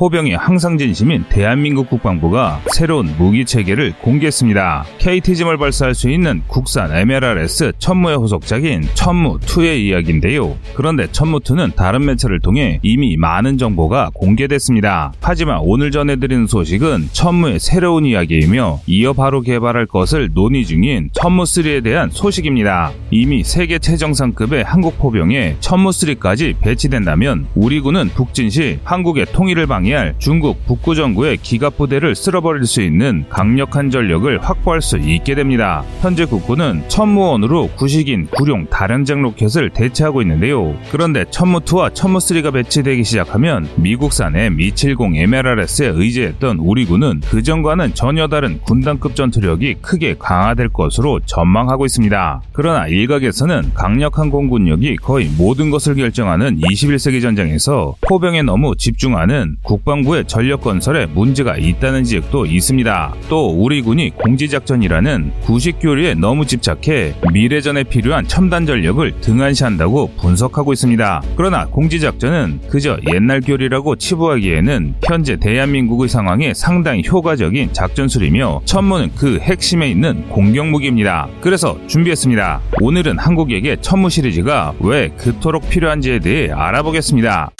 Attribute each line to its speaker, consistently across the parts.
Speaker 1: 포병의 항상 진심인 대한민국 국방부가 새로운 무기 체계를 공개했습니다. KT즘을 발사할 수 있는 국산 MLRS 천무의 후속작인 천무2의 이야기인데요. 그런데 천무2는 다른 매체를 통해 이미 많은 정보가 공개됐습니다. 하지만 오늘 전해드리는 소식은 천무의 새로운 이야기이며 이어 바로 개발할 것을 논의 중인 천무3에 대한 소식입니다. 이미 세계 최정상급의 한국 포병에 천무3까지 배치된다면 우리 군은 북진 시 한국의 통일을 방해 할 중국 북구정구의 기갑부대를 쓸어버릴 수 있는 강력한 전력을 확보할 수 있게 됩니다. 현재 국군은 천무원으로 구식인 구룡 다련장 로켓을 대체하고 있는데요. 그런데 천무2와 천무3가 배치되기 시작하면 미국산 M270 MLRS에 의지했던 우리 군은 그전과는 전혀 다른 군단급 전투력이 크게 강화될 것으로 전망하고 있습니다. 그러나 일각에서는 강력한 공군력이 거의 모든 것을 결정하는 21세기 전쟁에서 포병에 너무 집중하는 국 방부의 전력 건설에 문제가 있다는 지적도 있습니다. 또 우리 군이 공지작전이라는 구식 교류에 너무 집착해 미래전에 필요한 첨단 전력을 등한시한다고 분석하고 있습니다. 그러나 공지작전은 그저 옛날 교리라고 치부하기에는 현재 대한민국의 상황에 상당히 효과적인 작전술이며 천무는 그 핵심에 있는 공격무기입니다. 그래서 준비했습니다. 오늘은 한국에게 천무 시리즈가 왜 그토록 필요한지에 대해 알아보겠습니다.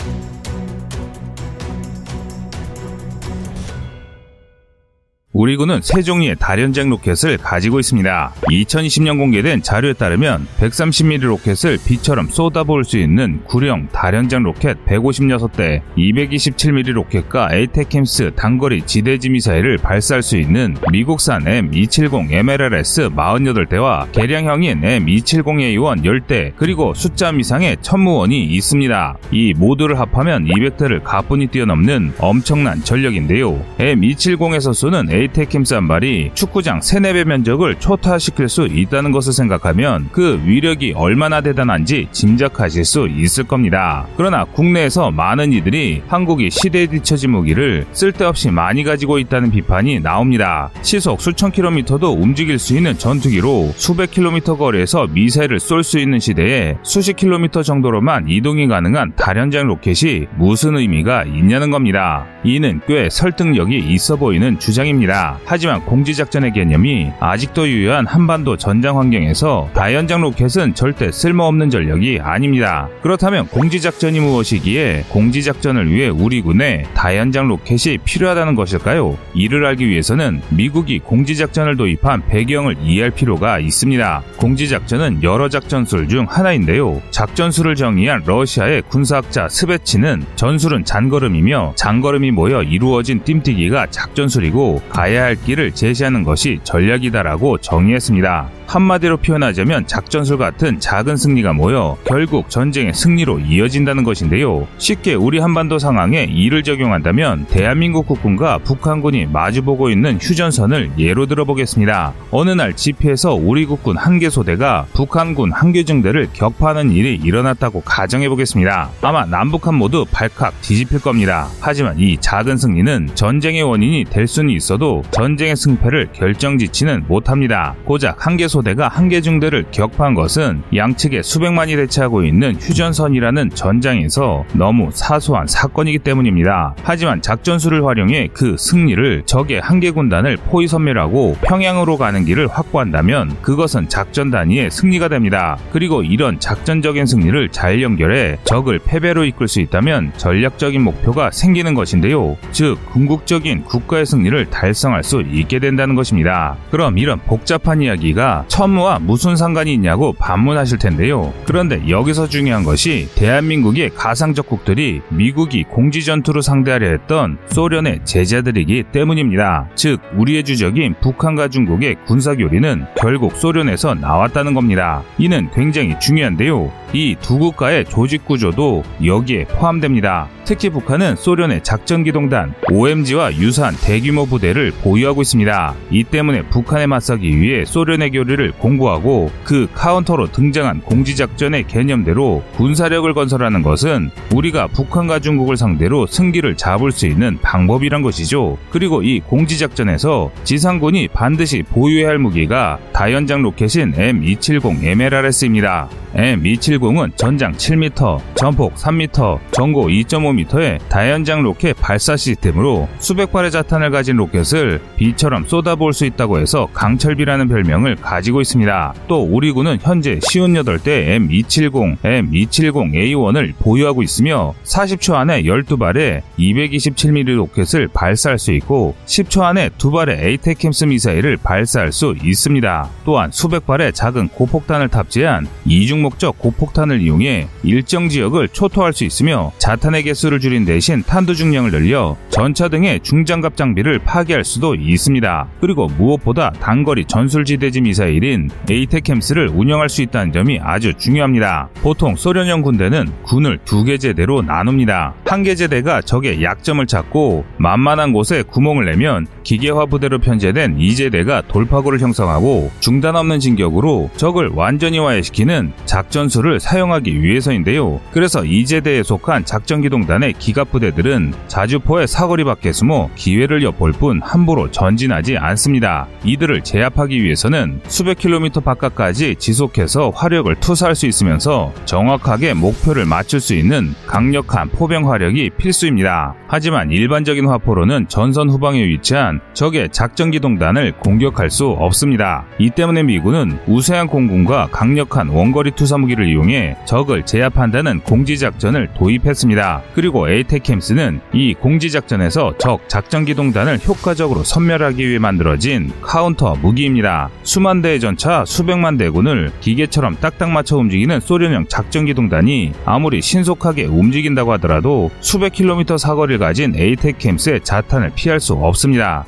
Speaker 1: 우리 군은 세 종류의 다연장 로켓을 가지고 있습니다. 2020년 공개된 자료에 따르면 130mm 로켓을 비처럼 쏟아부을 수 있는 구룡 다연장 로켓 156대, 227mm 로켓과 ATACMS 단거리 지대지 미사일을 발사할 수 있는 미국산 M270 MLRS 48대와 개량형인 M270A1 10대, 그리고 숫자 미상의 천무 one이 있습니다. 이 모두를 합하면 200대를 가뿐히 뛰어넘는 엄청난 전력인데요. M270에서 쏘는 ATACMS 한 발이 축구장 3, 4배 면적을 초토화시킬 수 있다는 것을 생각하면 그 위력이 얼마나 대단한지 짐작하실 수 있을 겁니다. 그러나 국내에서 많은 이들이 한국이 시대에 뒤처진 무기를 쓸데없이 많이 가지고 있다는 비판이 나옵니다. 시속 수천 킬로미터도 움직일 수 있는 전투기로 수백 킬로미터 거리에서 미사일을 쏠 수 있는 시대에 수십 킬로미터 정도로만 이동이 가능한 다연장 로켓이 무슨 의미가 있냐는 겁니다. 이는 꽤 설득력이 있어 보이는 주장입니다. 있습니다. 하지만 공지작전의 개념이 아직도 유효한 한반도 전장 환경에서 다연장 로켓은 절대 쓸모없는 전력이 아닙니다. 그렇다면 공지작전이 무엇이기에 공지작전을 위해 우리 군에 다연장 로켓이 필요하다는 것일까요? 이를 알기 위해서는 미국이 공지작전을 도입한 배경을 이해할 필요가 있습니다. 공지작전은 여러 작전술 중 하나인데요. 작전술을 정의한 러시아의 군사학자 스베치는 전술은 잔걸음이며 잔걸음이 모여 이루어진 뜀뛰기가 작전술이고 가야 할 길을 제시하는 것이 전략이다라고 정의했습니다. 한마디로 표현하자면 작전술 같은 작은 승리가 모여 결국 전쟁의 승리로 이어진다는 것인데요. 쉽게 우리 한반도 상황에 이를 적용한다면 대한민국 국군과 북한군이 마주보고 있는 휴전선을 예로 들어보겠습니다. 어느 날 지피에서 우리 국군 한 개 소대가 북한군 한 개 중대를 격파하는 일이 일어났다고 가정해 보겠습니다. 아마 남북한 모두 발칵 뒤집힐 겁니다. 하지만 이 작은 승리는 전쟁의 원인이 될 수는 있어도 전쟁의 승패를 결정짓지는 못합니다. 고작 한 개 소대 소대가 한개 중대를 격파한 것은 양측에 수백만이 대치하고 있는 휴전선이라는 전장에서 너무 사소한 사건이기 때문입니다. 하지만 작전수를 활용해 그 승리를 적의 한개 군단을 포위 섬멸하고 평양으로 가는 길을 확보한다면 그것은 작전 단위의 승리가 됩니다. 그리고 이런 작전적인 승리를 잘 연결해 적을 패배로 이끌 수 있다면 전략적인 목표가 생기는 것인데요. 즉 궁극적인 국가의 승리를 달성할 수 있게 된다는 것입니다. 그럼 이런 복잡한 이야기가 천무와 무슨 상관이 있냐고 반문하실 텐데요. 그런데 여기서 중요한 것이 대한민국의 가상적 국들이 미국이 공지전투로 상대하려 했던 소련의 제자들이기 때문입니다. 즉 우리의 주적인 북한과 중국의 군사교리는 결국 소련에서 나왔다는 겁니다. 이는 굉장히 중요한데요. 이 두 국가의 조직 구조도 여기에 포함됩니다. 특히 북한은 소련의 작전기동단 OMG와 유사한 대규모 부대를 보유하고 있습니다. 이 때문에 북한에 맞서기 위해 소련의 교를 자리를 공고하고 그 카운터로 등장한 공지작전의 개념대로 군사력을 건설하는 것은 우리가 북한과 중국을 상대로 승기를 잡을 수 있는 방법이란 것이죠. 그리고 이 공지작전에서 지상군이 반드시 보유해야 할 무기가 다연장 로켓인 M270 MLRS입니다. M270은 전장 7m, 전폭 3m, 전고 2.5m의 다연장 로켓 발사 시스템으로 수백 발의 자탄을 가진 로켓을 비처럼 쏟아부을 수 있다고 해서 강철비라는 별명을 가 지고 있습니다. 또 우리 군은 현재 58대 M270, M270A1을 보유하고 있으며 40초 안에 12발의 227mm 로켓을 발사할 수 있고 10초 안에 2발의 ATACMS 미사일을 발사할 수 있습니다. 또한 수백 발의 작은 고폭탄을 탑재한 이중 목적 고폭탄을 이용해 일정 지역을 초토할 수 있으며 자탄의 개수를 줄인 대신 탄두 중량을 늘려 전차 등의 중장갑 장비를 파괴할 수도 있습니다. 그리고 무엇보다 단거리 전술지대지 미사일 인 ATACMS를 운영할 수 있다는 점이 아주 중요합니다. 보통 소련형 군대는 군을 두 개 제대로 나눕니다. 한 개 제대가 적의 약점을 찾고 만만한 곳에 구멍을 내면 기계화 부대로 편제된 이 제대가 돌파구를 형성하고 중단 없는 진격으로 적을 완전히 와해시키는 작전술을 사용하기 위해서인데요. 그래서 이 제대에 속한 작전기동단의 기갑 부대들은 자주포의 사거리 밖에 숨어 기회를 엿볼 뿐 함부로 전진하지 않습니다. 이들을 제압하기 위해서는 수백 킬로미터 바깥까지 지속해서 화력을 투사할 수 있으면서 정확하게 목표를 맞출 수 있는 강력한 포병 화력이 필수입니다. 하지만 일반적인 화포로는 전선 후방에 위치한 적의 작전기동단을 공격할 수 없습니다. 이 때문에 미군은 우세한 공군과 강력한 원거리 투사무기를 이용해 적을 제압한다는 공지작전을 도입했습니다. 그리고 ATACMS는 이 공지작전에서 적 작전기동단을 효과적으로 섬멸하기 위해 만들어진 카운터 무기입니다. 수만 대의 전차, 수백만 대군을 기계처럼 딱딱 맞춰 움직이는 소련형 작전기동단이 아무리 신속하게 움직인다고 하더라도 수백 킬로미터 사거리를 가진 ATACMS의 자탄을 피할 수 없습니다.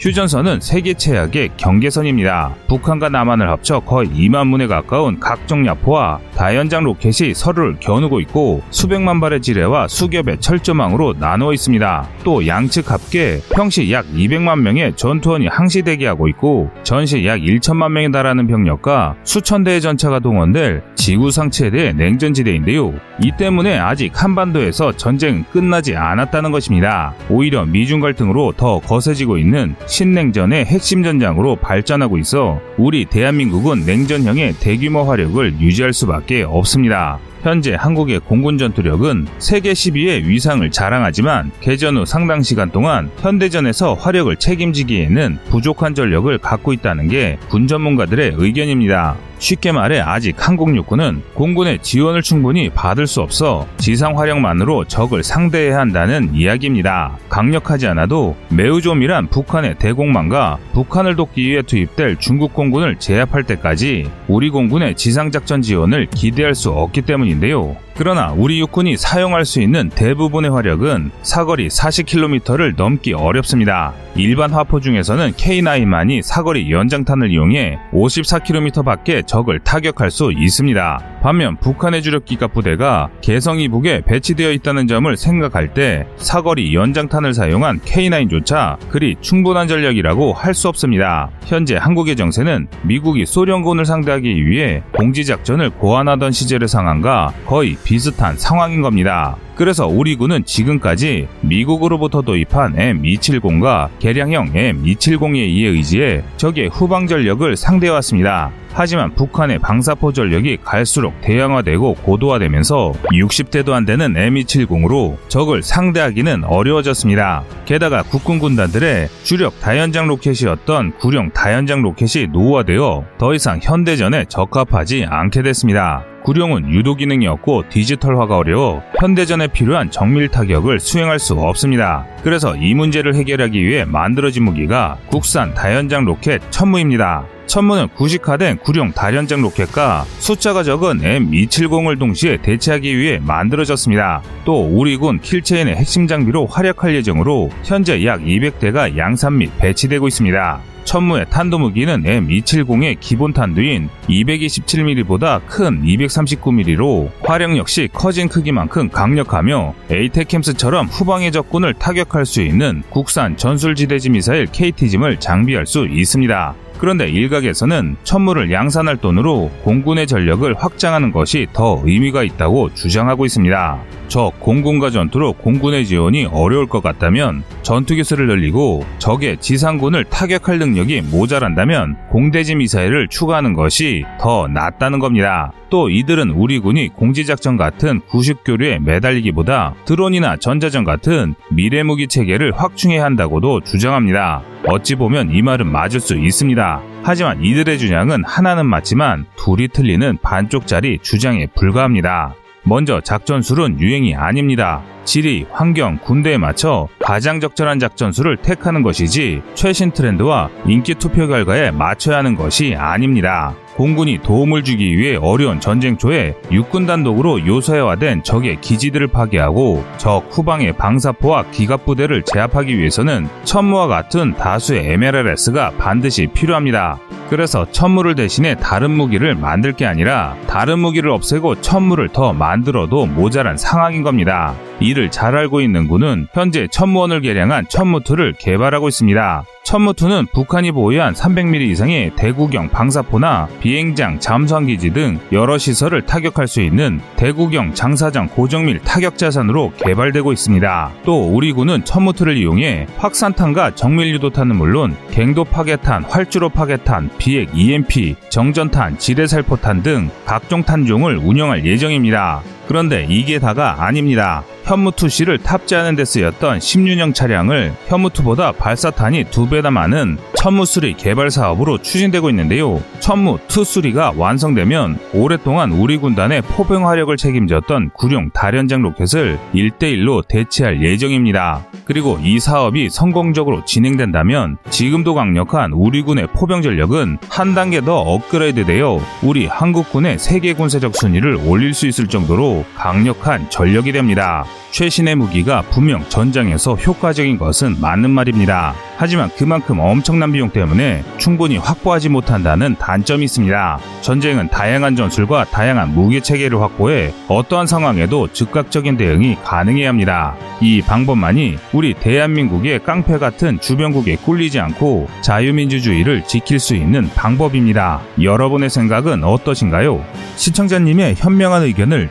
Speaker 1: 휴전선은 세계 최악의 경계선입니다. 북한과 남한을 합쳐 거의 2만 문에 가까운 각종 야포와 다연장 로켓이 서로를 겨누고 있고 수백만 발의 지뢰와 수겹의 철조망으로 나누어 있습니다. 또 양측 합계 평시 약 200만 명의 전투원이 항시 대기하고 있고 전시 약 1천만 명에 달하는 병력과 수천 대의 전차가 동원될 지구상 최대의 냉전지대인데요. 이 때문에 아직 한반도에서 전쟁은 끝나지 않았다는 것입니다. 오히려 미중 갈등으로 더 거세지고 있는 신냉전의 핵심 전장으로 발전하고 있어 우리 대한민국은 냉전형의 대규모 화력을 유지할 수밖에 없습니다. 현재 한국의 공군 전투력은 세계 10위의 위상을 자랑하지만 개전 후 상당 시간 동안 현대전에서 화력을 책임지기에는 부족한 전력을 갖고 있다는 게 군 전문가들의 의견입니다. 쉽게 말해 아직 한국 육군은 공군의 지원을 충분히 받을 수 없어 지상 화력만으로 적을 상대해야 한다는 이야기입니다. 강력하지 않아도 매우 좀이란 북한의 대공망과 북한을 돕기 위해 투입될 중국 공군을 제압할 때까지 우리 공군의 지상작전 지원을 기대할 수 없기 때문인 데요. 그러나 우리 육군이 사용할 수 있는 대부분의 화력은 사거리 40km를 넘기 어렵습니다. 일반 화포 중에서는 K9만이 사거리 연장탄을 이용해 54km 밖에 적을 타격할 수 있습니다. 반면 북한의 주력 기갑 부대가 개성 이북에 배치되어 있다는 점을 생각할 때 사거리 연장탄을 사용한 K9조차 그리 충분한 전력이라고 할 수 없습니다. 현재 한국의 정세는 미국이 소련군을 상대하기 위해 공지작전을 고안하던 시절의 상황과 거의 비슷한 상황인 겁니다. 그래서 우리 군은 지금까지 미국으로부터 도입한 M270과 개량형 M270에 의해 의지해 적의 후방 전력을 상대해왔습니다. 하지만 북한의 방사포 전력이 갈수록 대형화되고 고도화되면서 60대도 안 되는 M270으로 적을 상대하기는 어려워졌습니다. 게다가 국군 군단들의 주력 다연장 로켓이었던 구룡 다연장 로켓이 노후화되어 더 이상 현대전에 적합하지 않게 됐습니다. 구룡은 유도 기능이 없고 디지털화가 어려워 현대전에 필요한 정밀 타격을 수행할 수 없습니다. 그래서 이 문제를 해결하기 위해 만들어진 무기가 국산 다연장 로켓 천무입니다. 천무는 구식화된 구룡 다련장 로켓과 숫자가 적은 M270을 동시에 대체하기 위해 만들어졌습니다. 또 우리군 킬체인의 핵심 장비로 활약할 예정으로 현재 약 200대가 양산 및 배치되고 있습니다. 천무의 탄도 무기는 M270의 기본 탄두인 227mm보다 큰 239mm로 화력 역시 커진 크기만큼 강력하며 에이테캠스처럼 후방의 적군을 타격할 수 있는 국산 전술지대지 미사일 KT짐을 장비할 수 있습니다. 그런데 일각에서는 천무를 양산할 돈으로 공군의 전력을 확장하는 것이 더 의미가 있다고 주장하고 있습니다. 저 공군과 전투로 공군의 지원이 어려울 것 같다면 전투 기술을 늘리고 적의 지상군을 타격할 능력이 모자란다면 공대지 미사일을 추가하는 것이 더 낫다는 겁니다. 또 이들은 우리 군이 공지작전 같은 구식교류에 매달리기보다 드론이나 전자전 같은 미래무기 체계를 확충해야 한다고도 주장합니다. 어찌 보면 이 말은 맞을 수 있습니다. 하지만 이들의 주장은 하나는 맞지만 둘이 틀리는 반쪽짜리 주장에 불과합니다. 먼저 작전술은 유행이 아닙니다. 지리, 환경, 군대에 맞춰 가장 적절한 작전수를 택하는 것이지 최신 트렌드와 인기 투표 결과에 맞춰야 하는 것이 아닙니다. 공군이 도움을 주기 위해 어려운 전쟁 초에 육군 단독으로 요소화된 적의 기지들을 파괴하고 적 후방의 방사포와 기갑부대를 제압하기 위해서는 천무와 같은 다수의 MLRS가 반드시 필요합니다. 그래서 천무를 대신해 다른 무기를 만들 게 아니라 다른 무기를 없애고 천무를 더 만들어도 모자란 상황인 겁니다. 이를 잘 알고 있는 군은 현재 천무원을 개량한 천무2를 개발하고 있습니다. 천무2는 북한이 보유한 300mm 이상의 대구경 방사포나 비행장, 잠수함기지 등 여러 시설을 타격할 수 있는 대구경 장사장 고정밀 타격 자산으로 개발되고 있습니다. 또 우리 군은 천무2를 이용해 확산탄과 정밀 유도탄은 물론 갱도 파괴탄, 활주로 파괴탄, 비핵 EMP, 정전탄, 지뢰살포탄 등 각종 탄종을 운영할 예정입니다. 그런데 이게 다가 아닙니다. 현무2C를 탑재하는 데 쓰였던 16형 차량을 현무2보다 발사탄이 두 배나 많은 천무3 개발 사업으로 추진되고 있는데요. 천무2-3가 완성되면 오랫동안 우리 군단의 포병 화력을 책임졌던 구룡 다련장 로켓을 1대1로 대체할 예정입니다. 그리고 이 사업이 성공적으로 진행된다면 지금도 강력한 우리 군의 포병 전력은 한 단계 더 업그레이드되어 우리 한국군의 세계 군사적 순위를 올릴 수 있을 정도로 강력한 전력이 됩니다. 최신의 무기가 분명 전장에서 효과적인 것은 맞는 말입니다. 하지만 그만큼 엄청난 비용 때문에 충분히 확보하지 못한다는 단점이 있습니다. 전쟁은 다양한 전술과 다양한 무기 체계를 확보해 어떠한 상황에도 즉각적인 대응이 가능해야 합니다. 이 방법만이 우리 대한민국의 깡패 같은 주변국에 꿀리지 않고 자유민주주의를 지킬 수 있는 방법입니다. 여러분의 생각은 어떠신가요? 시청자님의 현명한 의견을